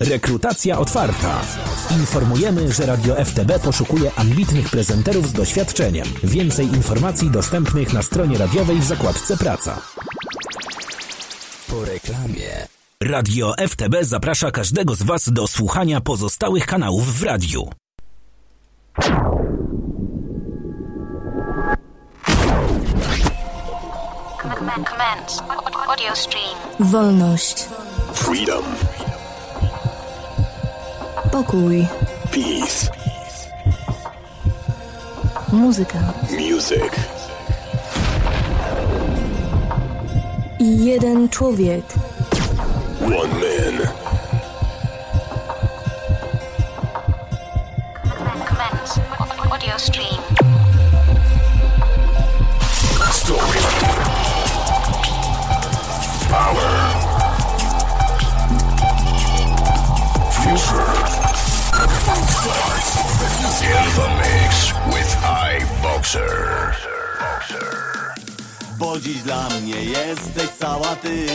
Rekrutacja otwarta. Informujemy, że Radio FTB poszukuje ambitnych prezenterów z doświadczeniem. Więcej informacji dostępnych na stronie radiowej w zakładce Praca. Po reklamie. Radio FTB zaprasza każdego z Was do słuchania pozostałych kanałów w radiu. Wolność. Freedom. Pokój. Peace. Muzyka. Music. I jeden człowiek. One man. Audio stream. Story. Power. Future starts in the mix with iBoxer. Bo dziś dla mnie jesteś cała ty.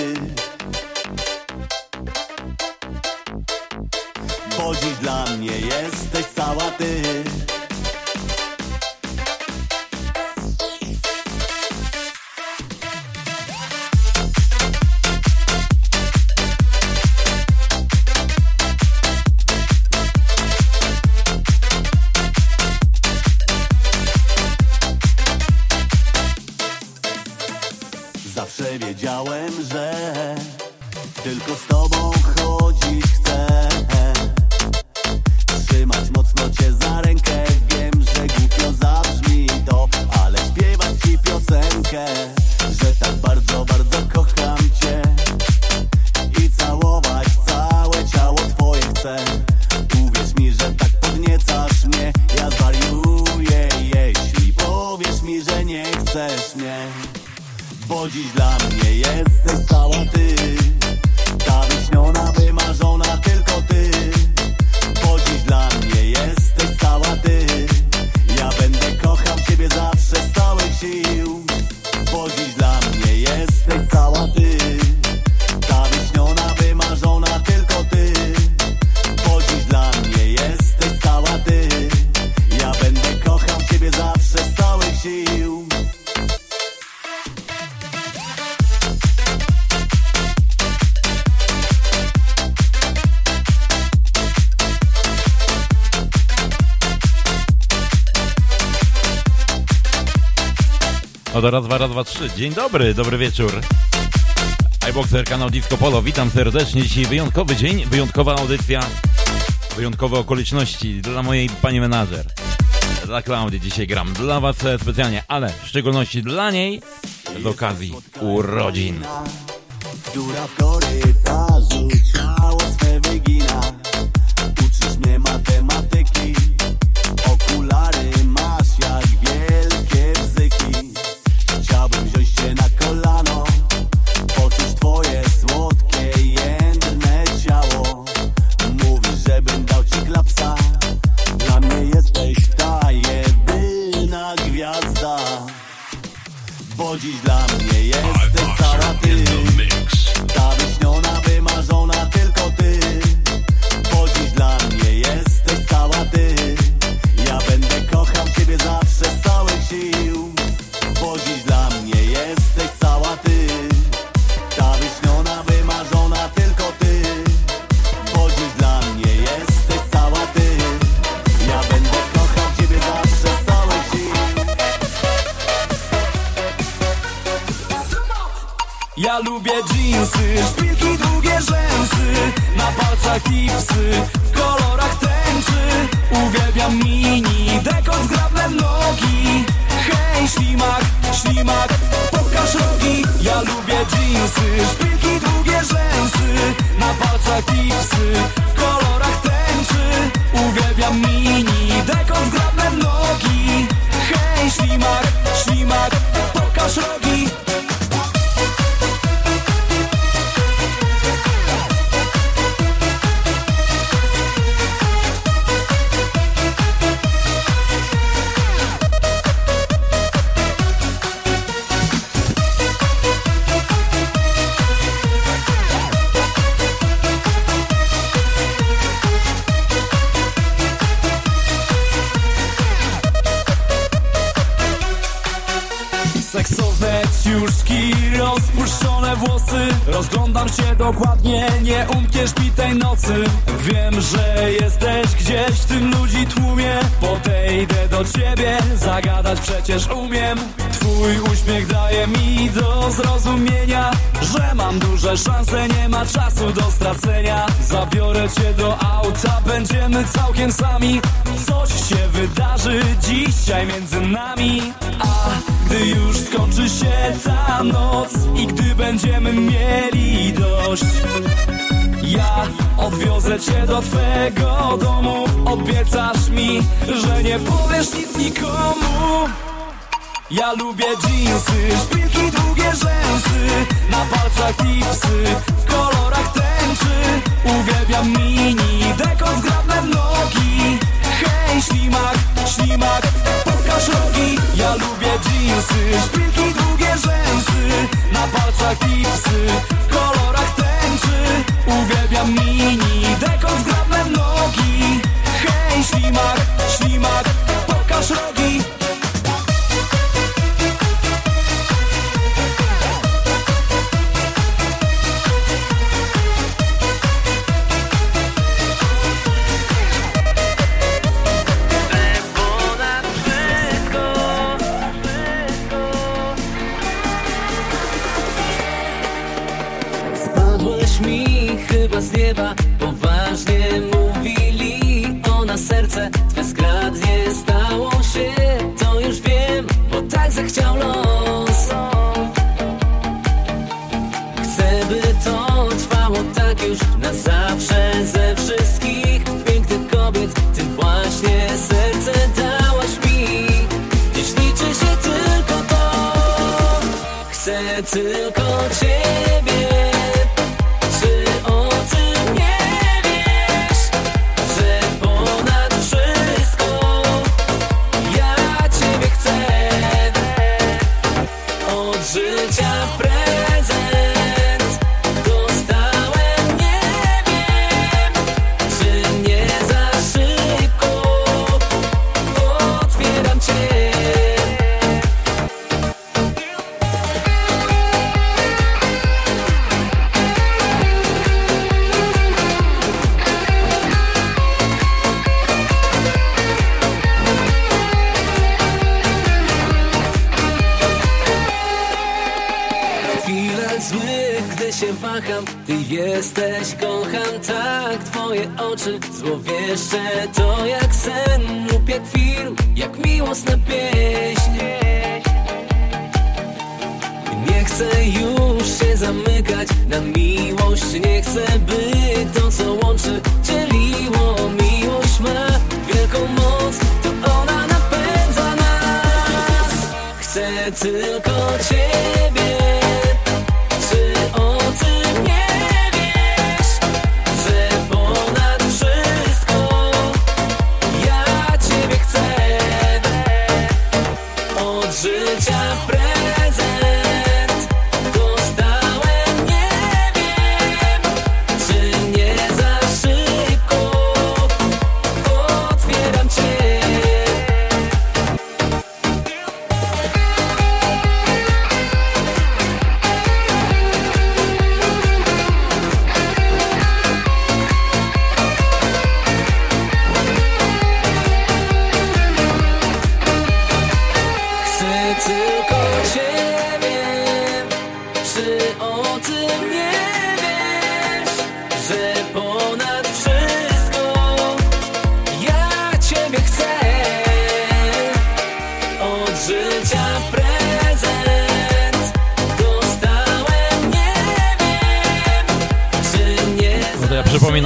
Bo dla mnie jesteś cała ty. yeah. No raz, dwa, raz, dwa, trzy. Dzień dobry, dobry wieczór. iBoxer, kanał Disco Polo. Witam serdecznie. Dzisiaj wyjątkowy dzień, wyjątkowa audycja, wyjątkowe okoliczności dla mojej pani menadżer. Dla Klaudii dzisiaj gram. Dla was specjalnie, ale w szczególności dla niej z okazji urodzin. Dziura w dzisiaj między nami? A gdy już skończy się ta noc I gdy będziemy mieli dość ja odwiozę cię do twego domu. Obiecasz mi, że nie powiesz nic nikomu. Ja lubię dżinsy, szpilki, długie rzęsy Na palcach tipsy, w kolorach tęczy. Uwielbiam mini, deko zgrabne nogi Hej, ślimak, ślimak, pokaż rogi Ja lubię dżinsy, szpilki, długie rzęsy. Na palcach tipsy, w kolorach tęczy. Uwielbiam mini, deko zgrabne nogi. Hej, ślimak, ślimak, pokaż rogi nieba Poważnie mówili o na serce Twe skradnie stało się To już wiem, bo tak zechciał los oczy złowieszcze To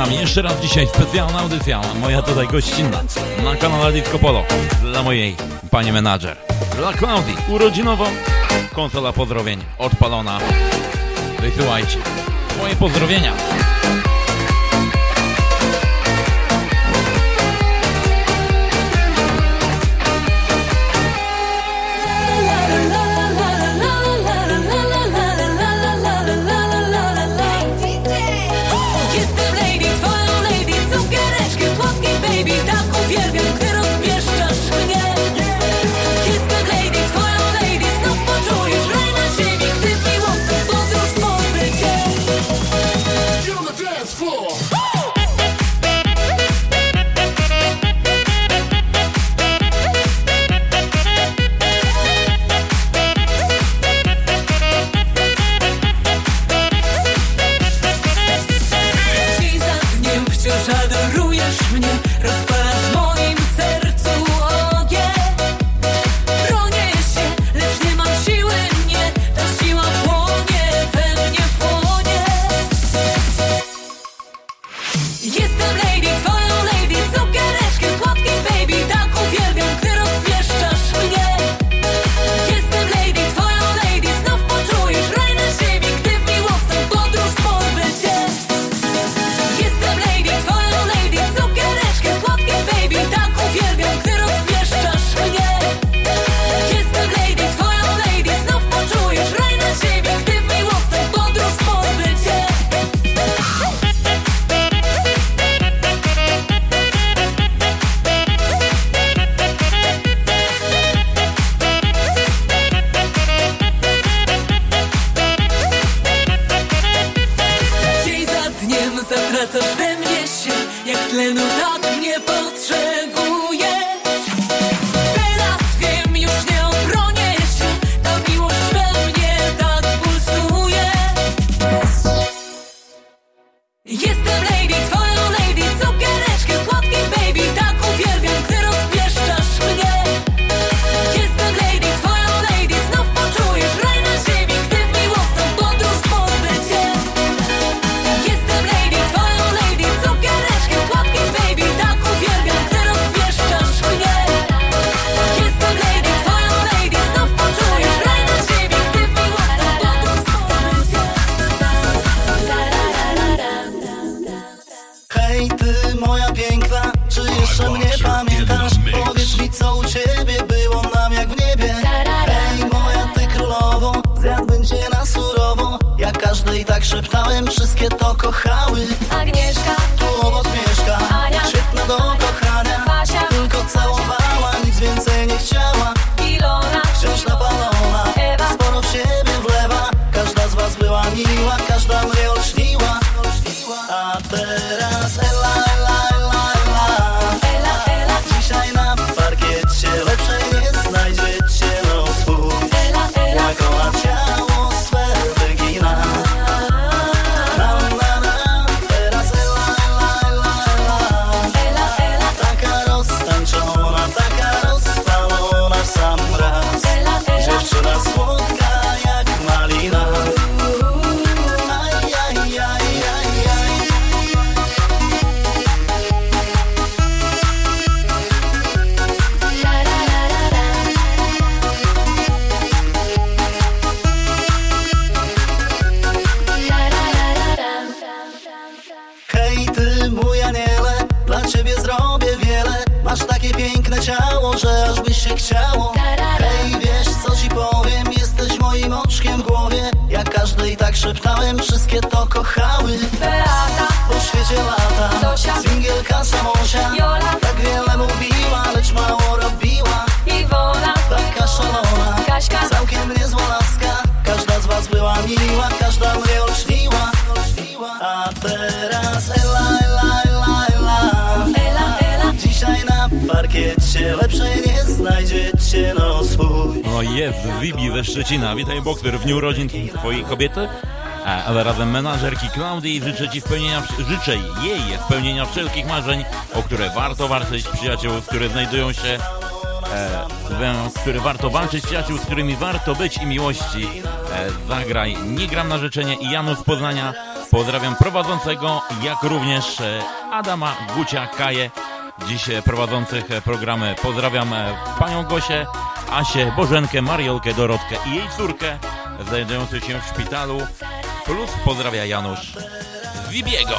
przypominam, jeszcze raz dzisiaj specjalna audycja, moja tutaj gościnna na kanale Disco Polo dla mojej pani menadżer, dla Klaudii, urodzinowo, konsola pozdrowień odpalona. Wysyłajcie moje pozdrowienia. kobiety, ale razem menażerki Klaudii życzę, ci spełnienia, życzę jej spełnienia wszelkich marzeń, o które warto walczyć, przyjaciół, które znajdują się e, z których warto walczyć, przyjaciół, z którymi warto być i miłości. E, zagraj, nie gram na życzenie i Janu z Poznania. Pozdrawiam prowadzącego, jak również e, Adama, Gucia, Kaje, dziś e, prowadzących e, programy. Pozdrawiam panią Gosię, Asię, Bożenkę, Mariolkę, Dorotkę i jej córkę znajdujący się w szpitalu. Plus pozdrawia Janusz z Wibiego.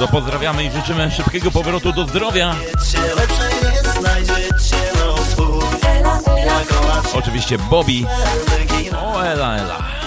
No pozdrawiamy i życzymy szybkiego powrotu do zdrowia. Oczywiście Bobby. O, Ela, Ela.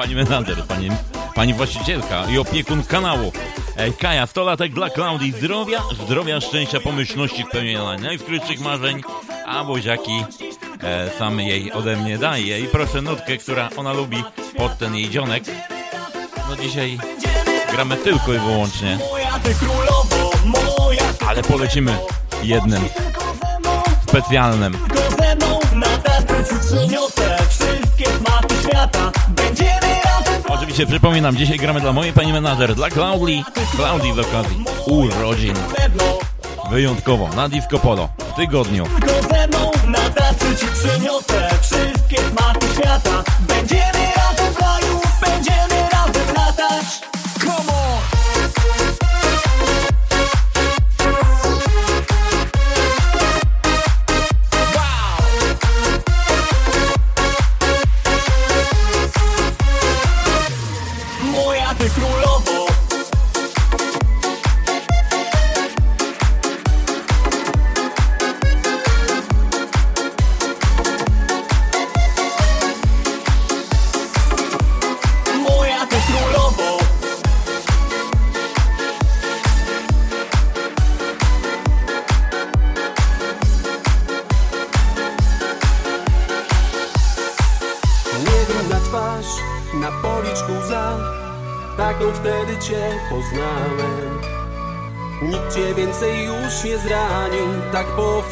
pani Menander, pani, pani właścicielka i opiekun kanału. Kaja, 100 latek dla Klaudii. Zdrowia, zdrowia, szczęścia, pomyślności, spełnienia najskrytszych marzeń, a boziaki e, sam jej ode mnie daje. I proszę nutkę, która ona lubi pod ten jej dzionek. No dzisiaj gramy tylko i wyłącznie. Ale polecimy jednym specjalnym. Niosę wszystkie tematy świata Oczywiście przypominam, dzisiaj gramy dla mojej pani menadżer, dla Claudii, Claudii do okazji urodzin. Wyjątkowo, na Disco Polo, w tygodniu. Tylko ze mną na tacy ci przyniosę wszystkie smaty świata.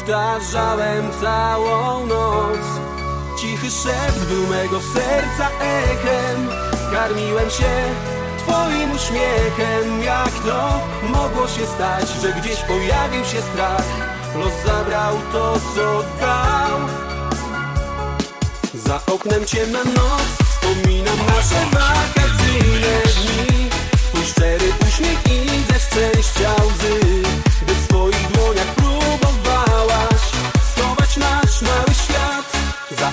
powtarzałem całą noc. Cichy szept był mego serca echem. Karmiłem się twoim uśmiechem. Jak to mogło się stać, że gdzieś pojawił się strach? Los zabrał to, co dał. Za oknem ciemna noc. Wspominam nasze wakacyjne dni. Twój szczery uśmiech i ze szczęścia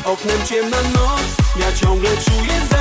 Oknem ciemna noc, ja ciągle czuję zapach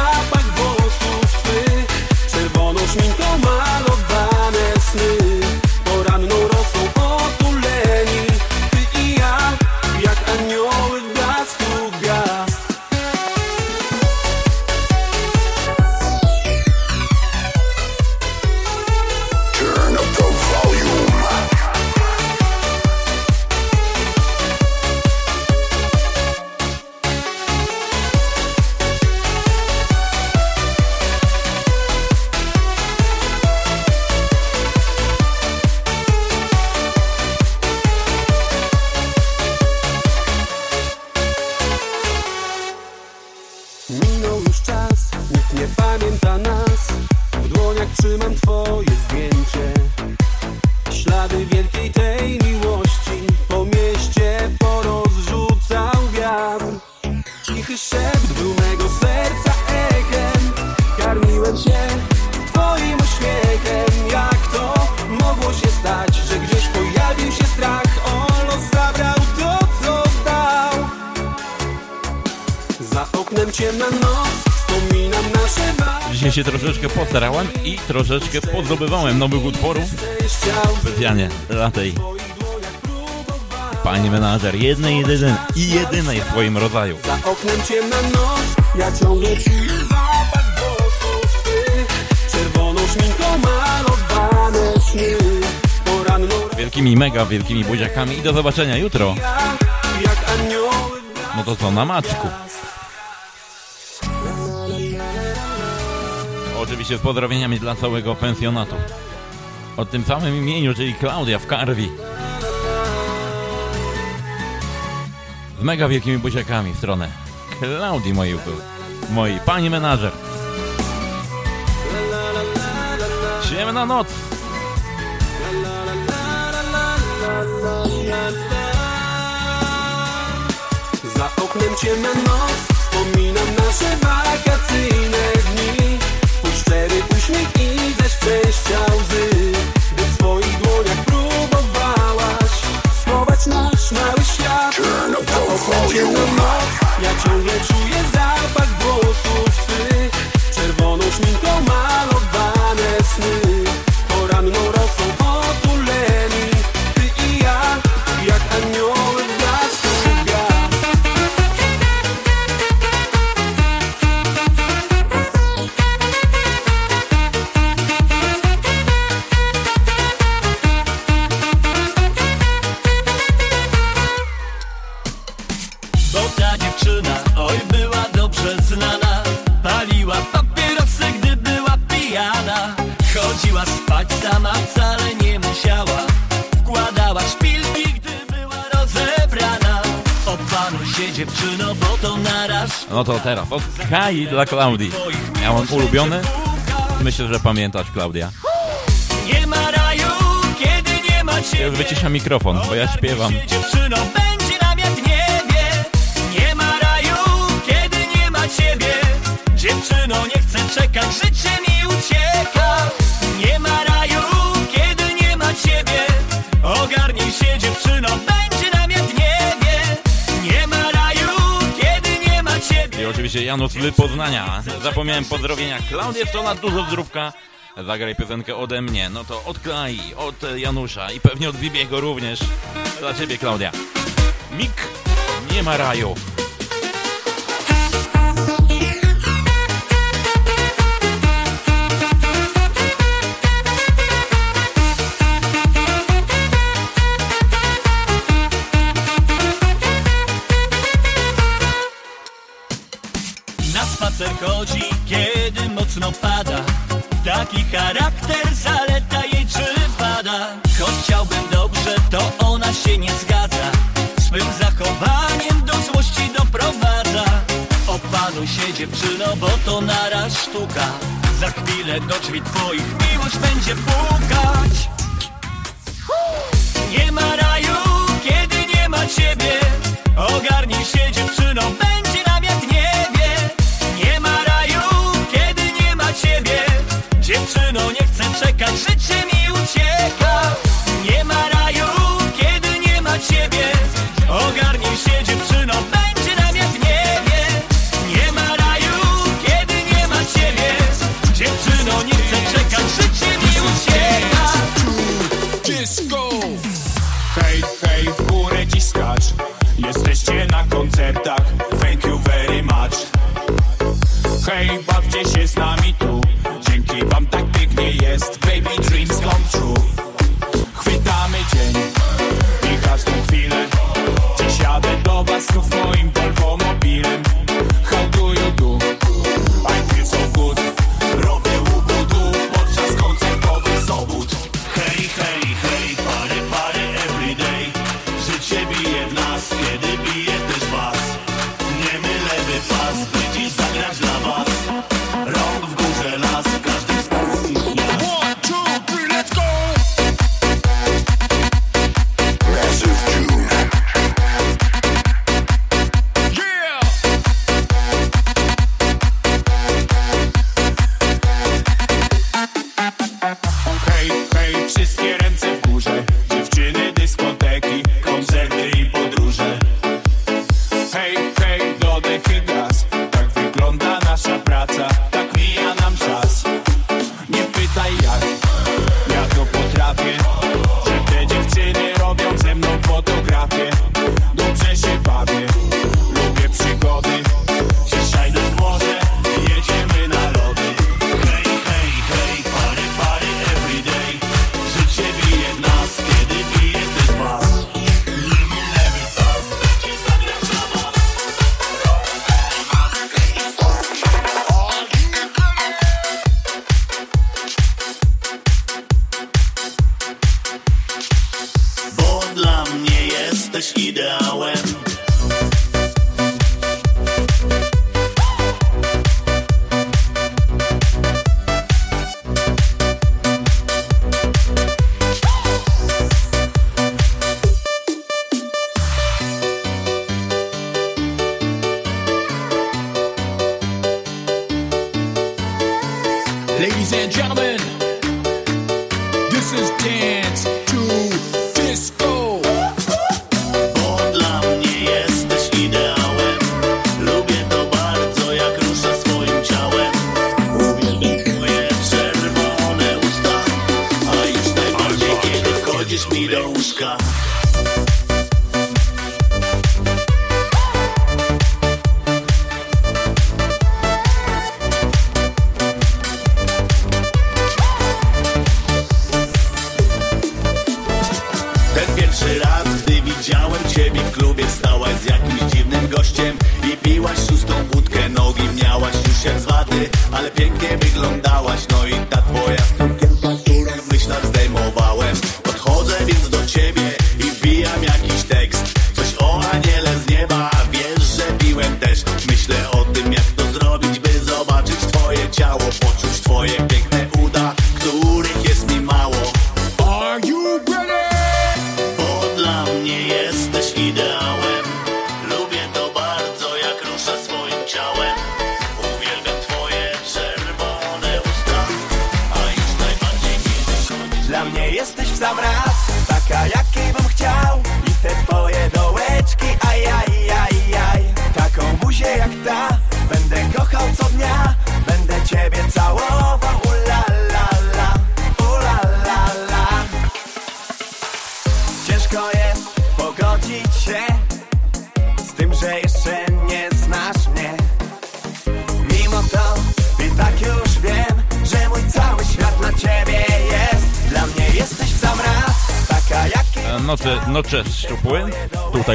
pozdobywałem nowych utworów. Specjalnie dla tej pani menadżer, jednej jedynej i jedynej w swoim rodzaju. Za oknem ciemna noc, ja ciągle czuję zapach włosów twych Czerwoną szminką malowane sny Wielkimi, mega wielkimi buziakami i do zobaczenia jutro. No to co, na maczku. Oczywiście z pozdrowieniami dla całego pensjonatu. O tym samym imieniu, czyli Klaudia w Karwi. Z mega wielkimi buziakami w stronę Klaudii mojej, mojej pani menażer. Ciemna noc. Za oknem ciemna noc, wspominam nasze wakacyjne dni szczery uśmiech i ze szczęścia łzy Gdy w swoich dłoniach próbowałaś schować nasz mały świat. Za oknem ciemna noc, ja ciągle czuję zapach włosów twych Czerwoną szminką Kai dla Klaudii. Ja mam ulubiony. Myślę, że pamiętasz, Klaudia. Nie ma raju, kiedy nie ma Ja ciebie już wyciszam mikrofon, bo ja śpiewam. Dziewczyno, będzie namiar w niebie Nie ma raju, kiedy nie ma ciebie Dziewczyno, nie chcę czekać, życie mi ucieka Nie ma raju, kiedy nie ma ciebie Ogarnij się, dziewczyno, będzie Janusz z Poznania. Zapomniałem pozdrowienia. Klaudia Stona, dużo zdrówka. Zagraj piosenkę ode mnie. No to od Klai, od Janusza i pewnie od Wibiego również. Dla ciebie, Klaudia. Mik, nie ma raju. Spacer chodzi, kiedy mocno pada. Taki charakter, zaleta jej czy wada Choć chciałbym dobrze, to ona się nie zgadza. Swym zachowaniem do złości doprowadza. Opanuj się dziewczyno, bo to naraz sztuka. Za chwilę do drzwi twoich miłość będzie pukać. Nie ma raju, kiedy nie ma ciebie. Ogarnij się dziewczyno, czekać, życie mi ucieka Piłaś szóstą wódkę, nogi miałaś już jak z wady Ale pięknie wyglądałaś.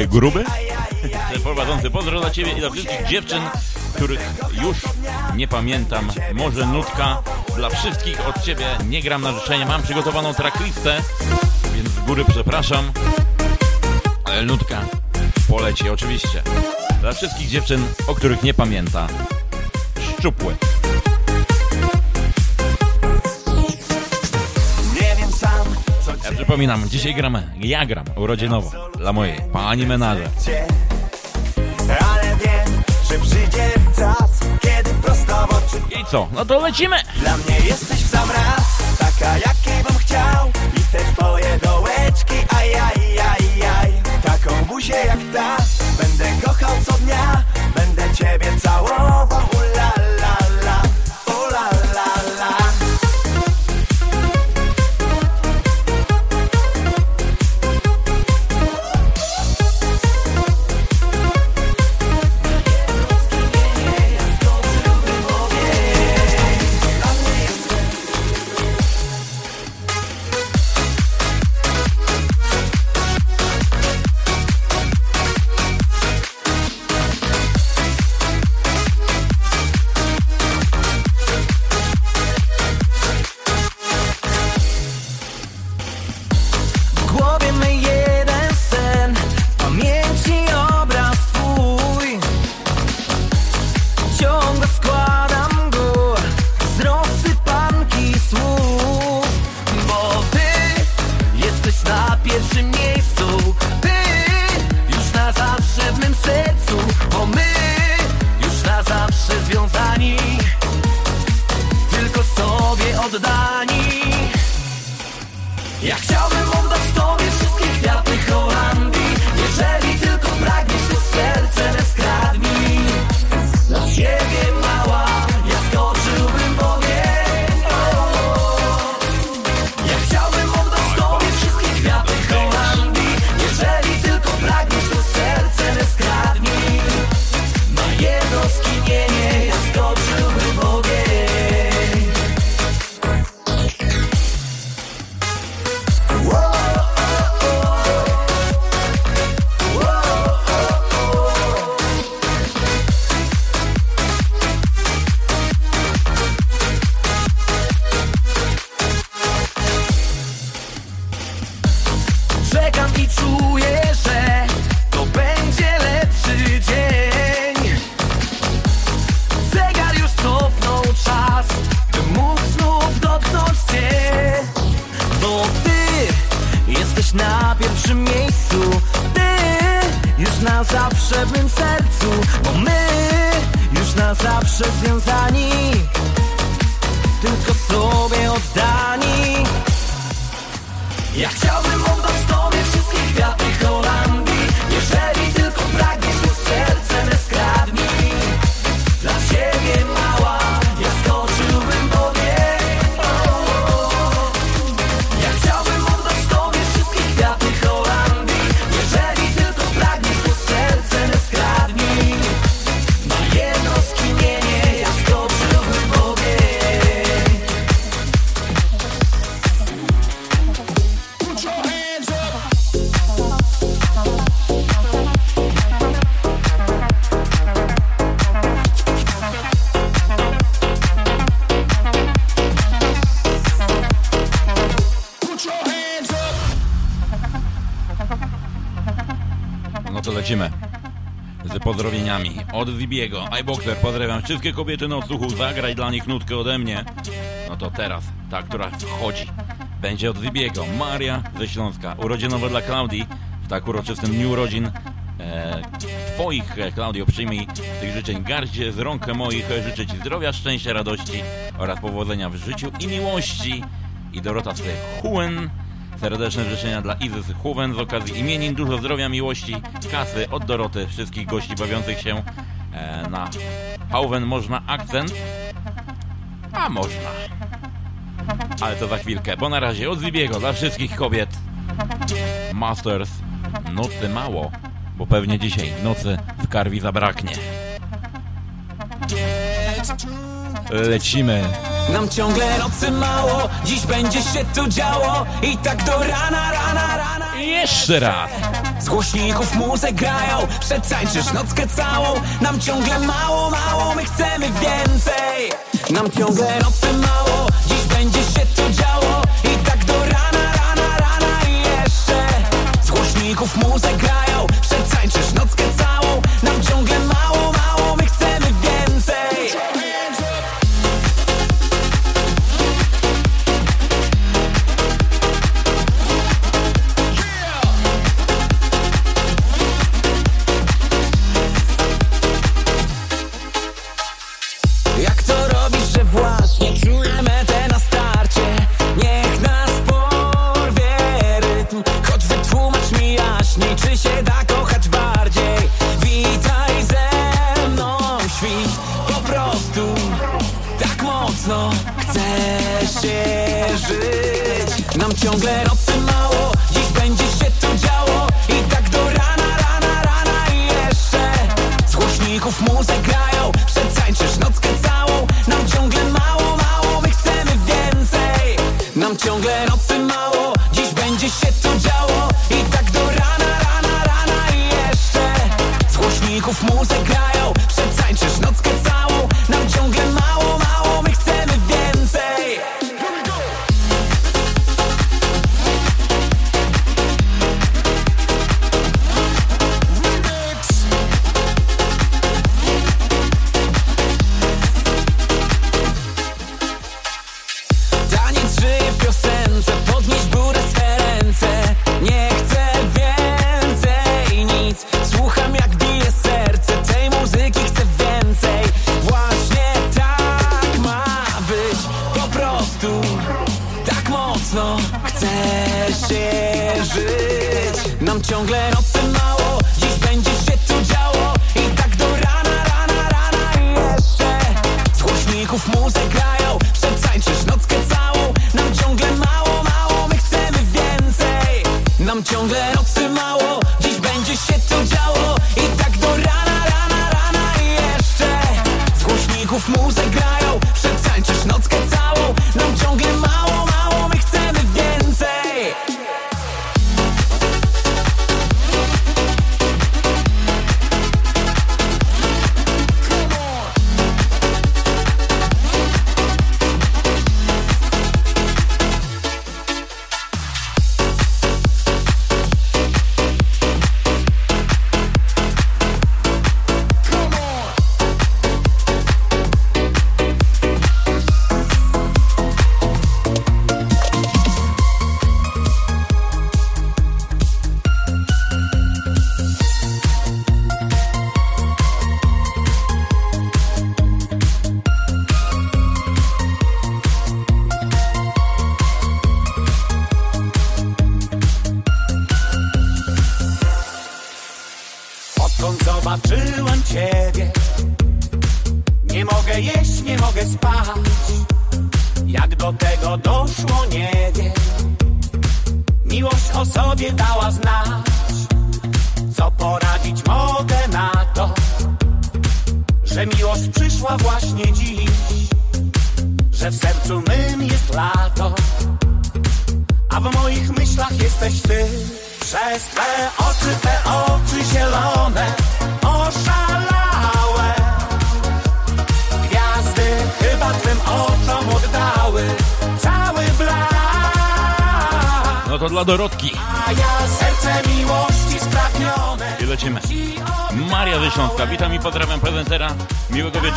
Tutaj gruby. Prowadzący pozdro dla Ciebie i dla wszystkich dziewczyn, których już nie pamiętam. Może nutka dla wszystkich od Ciebie. Nie gram na życzenie. Mam przygotowaną tracklistę, więc z góry przepraszam. Ale nutka poleci oczywiście. Dla wszystkich dziewczyn, o których nie pamięta. Szczupły. Ja przypominam, dzisiaj gramy, ja gram urodzinowo dla mojej pani menadżer. Ale wiem, że przyjdzie czas, kiedy prosto w oczy... I co? No to lecimy! Dla mnie jesteś od Zibiego. iBoxer, pozdrawiam wszystkie kobiety na odsłuchu. Zagraj dla nich nutkę ode mnie. No to teraz, ta, która wchodzi, będzie od Zibiego. Maria ze Śląska. Urodzinowe dla Klaudii. W tak uroczystym dniu urodzin e, Twoich, e, Klaudio, przyjmij tych życzeń garść z rąk moich. E, Życzę Ci zdrowia, szczęścia, radości oraz powodzenia w życiu i miłości. I Dorota z Huen. Serdeczne życzenia dla Izy Huwen z okazji imienin. Dużo zdrowia, miłości, kasy od Doroty, wszystkich gości bawiących się na Hauwen. Można akcent? A można. Ale to za chwilkę, bo na razie od Zibiego dla wszystkich kobiet. Masters, nocy mało, bo pewnie dzisiaj nocy w karwi zabraknie. Lecimy. Nam ciągle nocy mało, dziś będzie się tu działo I tak do rana, rana, rana Jeszcze raz Z głośników muzę grają, przetańczysz nockę całą. Nam ciągle mało, mało, my chcemy więcej. Nam ciągle nocy mało, dziś będzie się tu działo. I tak do rana, rana, rana i jeszcze. Z głośników muzę grają, przetańczysz nockę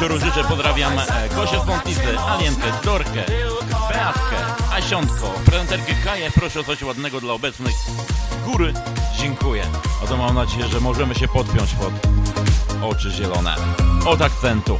wieczoru życzę, pozdrawiam e, Gosię z Wątnicy, Alientę, Dorkę, Beatkę, Asiątko, prezenterkę Kaję. Proszę o coś ładnego dla obecnych. Góry, dziękuję. A to mam nadzieję, że możemy się podpiąć pod oczy zielone od akcentu.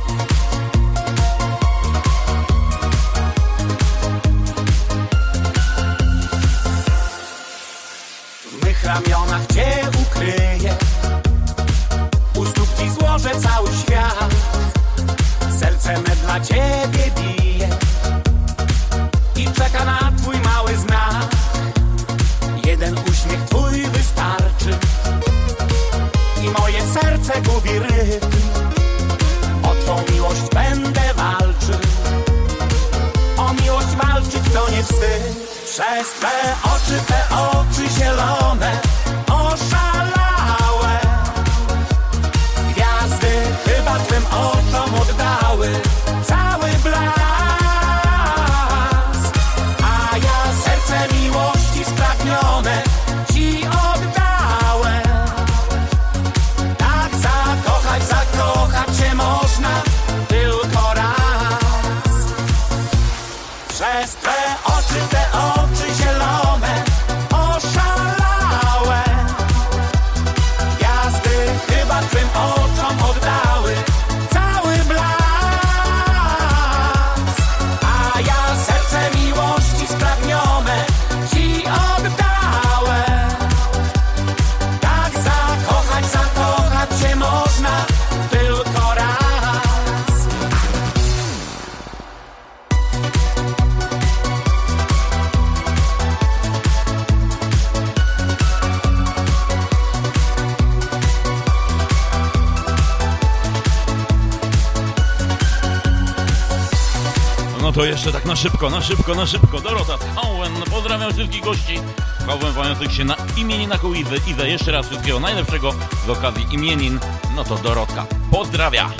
szybko, na szybko, na szybko. Dorota Owen, pozdrawiam wszystkich gości. Owen pamiątych się na imieninach u Iwy. Iwę, jeszcze raz wszystkiego najlepszego z okazji imienin. No to Dorotka pozdrawia.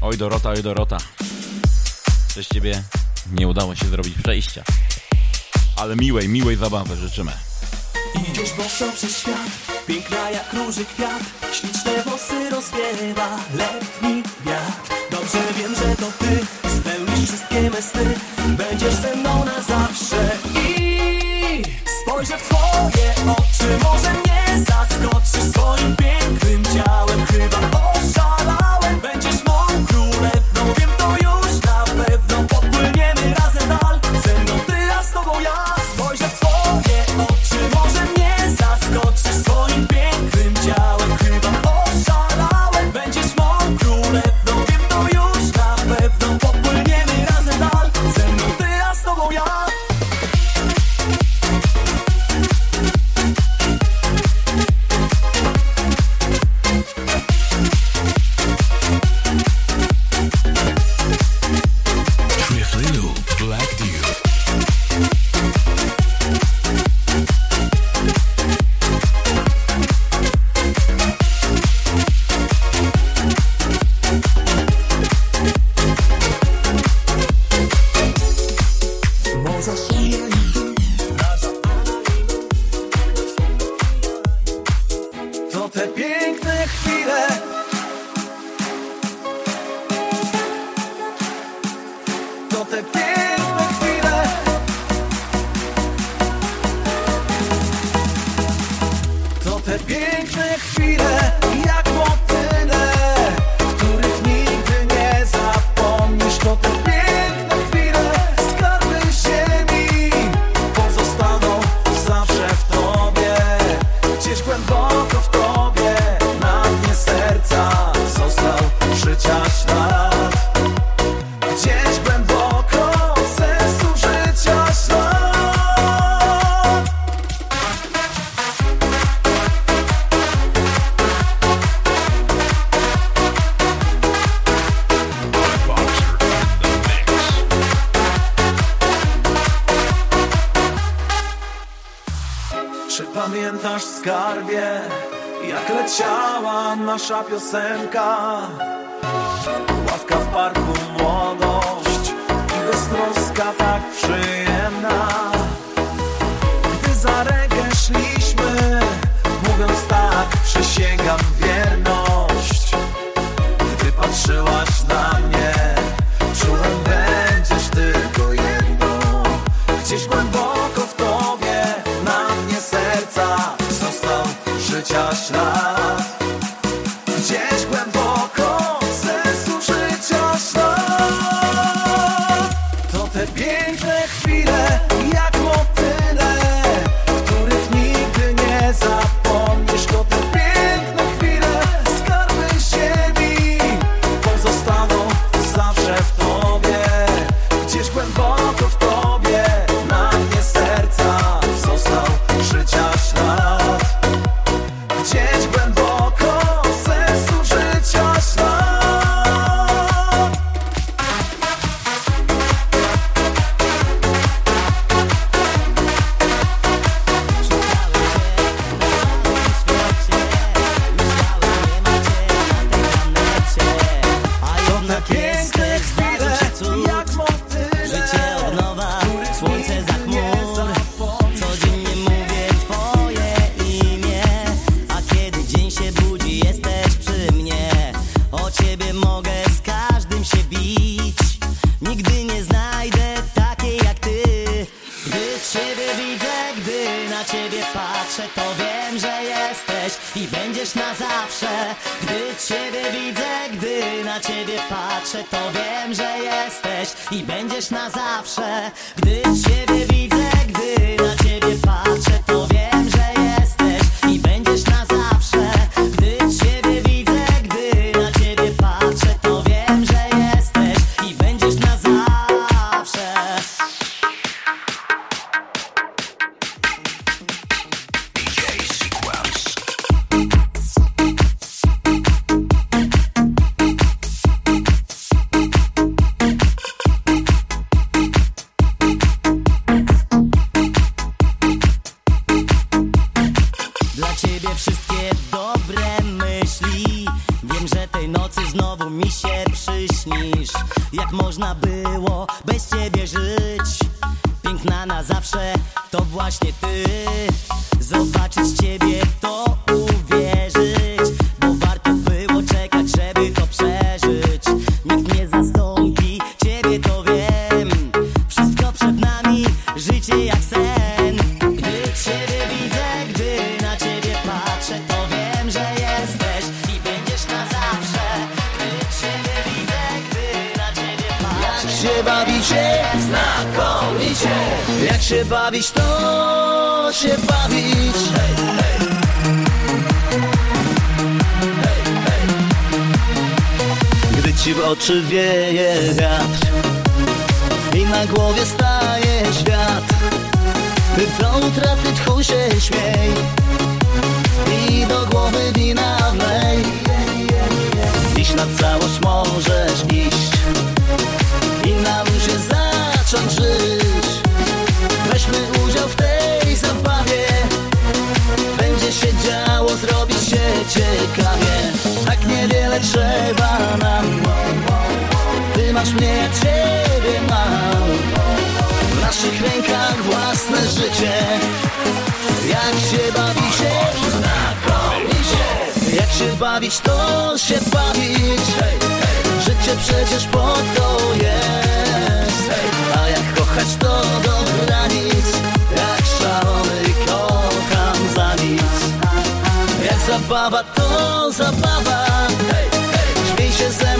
Oj Dorota, oj Dorota. Przez ciebie nie udało się zrobić przejścia. Ale miłej, miłej zabawy życzymy. Idziesz boso przez świat, piękna jak róży kwiat, Śliczne włosy rozwiewa letni wiatr. Dobrze wiem, że to ty spełnisz wszystkie me sny Będziesz ze mną na zawsze i Spojrzę w twoje oczy, może pamiętasz skarbie, jak leciała nasza piosenka? Ławka w parku młodość i beztroska tak przyjemna. Gdy za rękę szliśmy, mówiąc tak, przysięgam wierność. Gdy patrzyłaś Krishna. Gdy ciebie widzę, gdy na ciebie patrzę To wiem, że jesteś i będziesz na zawsze. Gdy ciebie widzę, gdy na ciebie patrzę To wiem, że jesteś i będziesz na zawsze. Gdy ciebie widzę, gdy na ciebie patrzę To Mnie, ciebie mam. W naszych rękach własne życie. Jak się bawi się, znakomicie Jak się bawić, to się bawić. Życie przecież po to jest. A jak kochać, to do granic Jak szalony kocham za nic. Jak zabawa, to zabawa. Śmiej się ze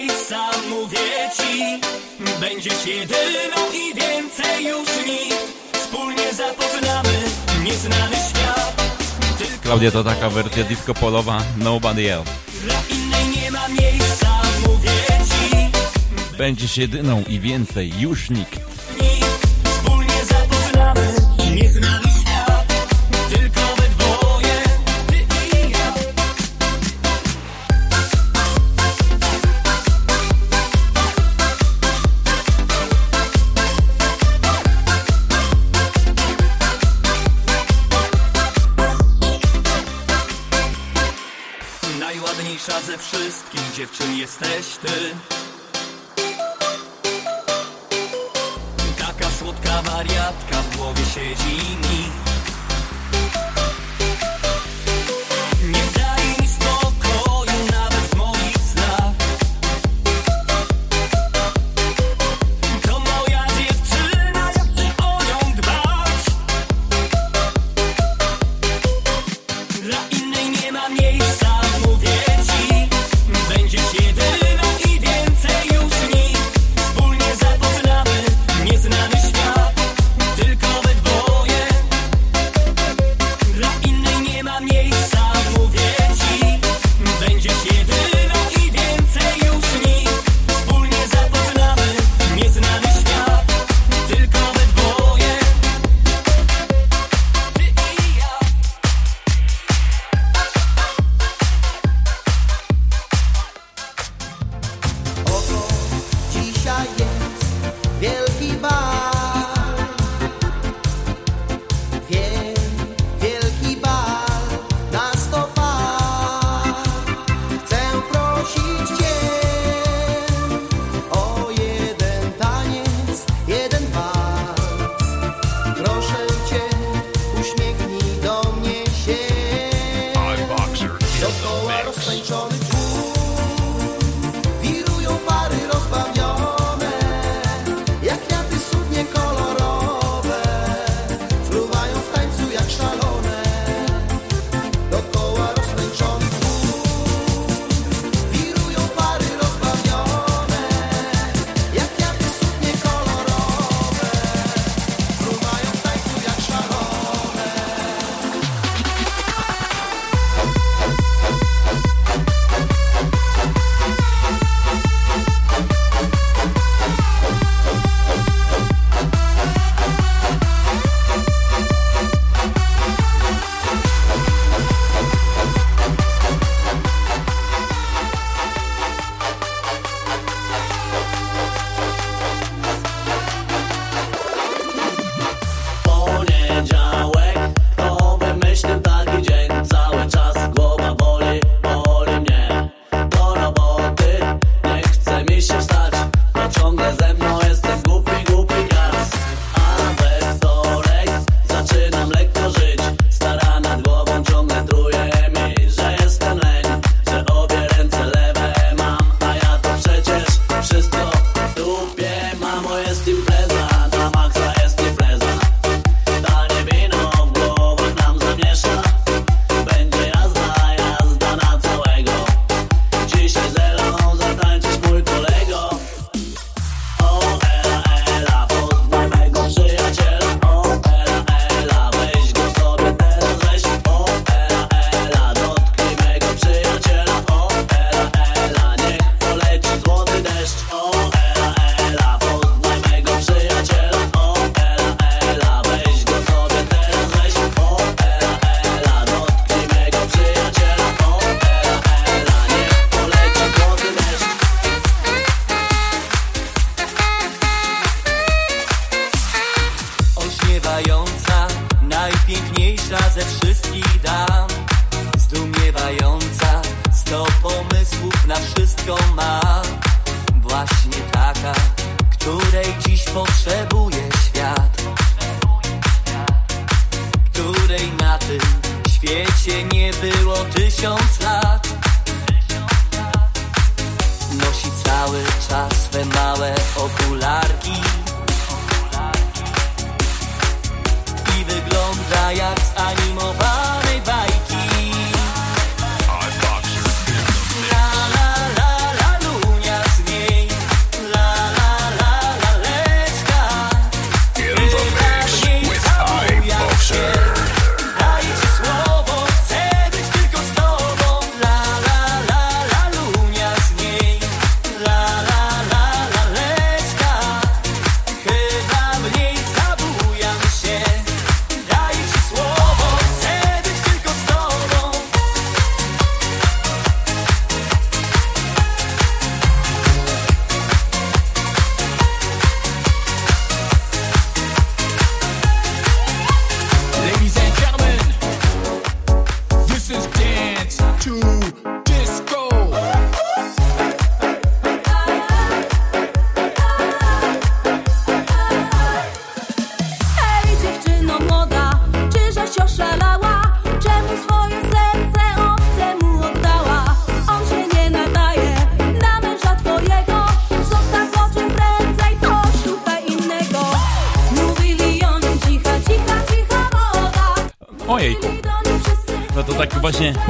miejsca, mówię ci. Będziesz jedyną i więcej już nikt. Wspólnie zapoznamy nieznany świat. Tylko Klaudia to taka wersja disco polowa Nobody Else. Dla innej nie ma miejsca, mówię ci. Będziesz jedyną i więcej już nikt. Wspólnie zapoznamy nieznany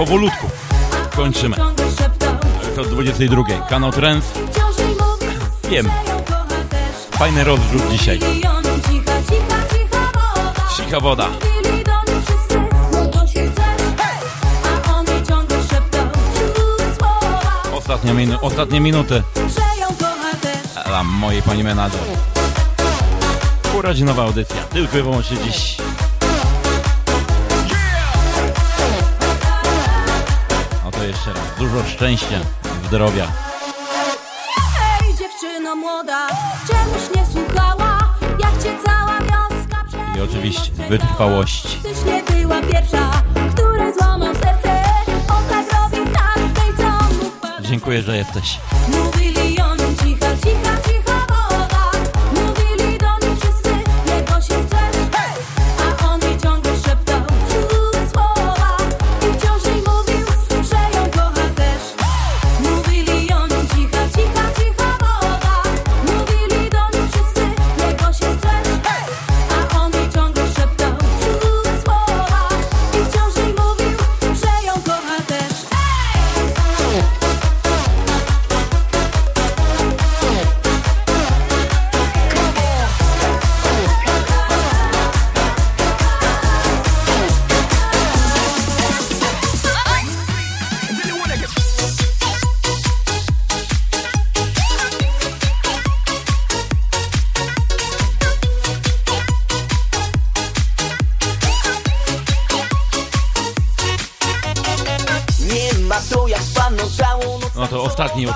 powolutku kończymy. To 22. Kanał Trends. Wiem. Fajny rozrzut dzisiaj. Cicha woda. Ostatnie, minu ostatnie minuty. Dla mojej pani menadżer. Urodzinowa audycja. Tylko i wyłącznie dziś. jeszcze raz. Dużo szczęścia, zdrowia. Hej dziewczyno młoda, czemuś nie słuchała, jak cię cała wioska I oczywiście wytrwałości. Tyś nie była pierwsza, złamał serce, on tak robi tak, no co Dziękuję, że jesteś. Mówili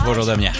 odbor ode mě.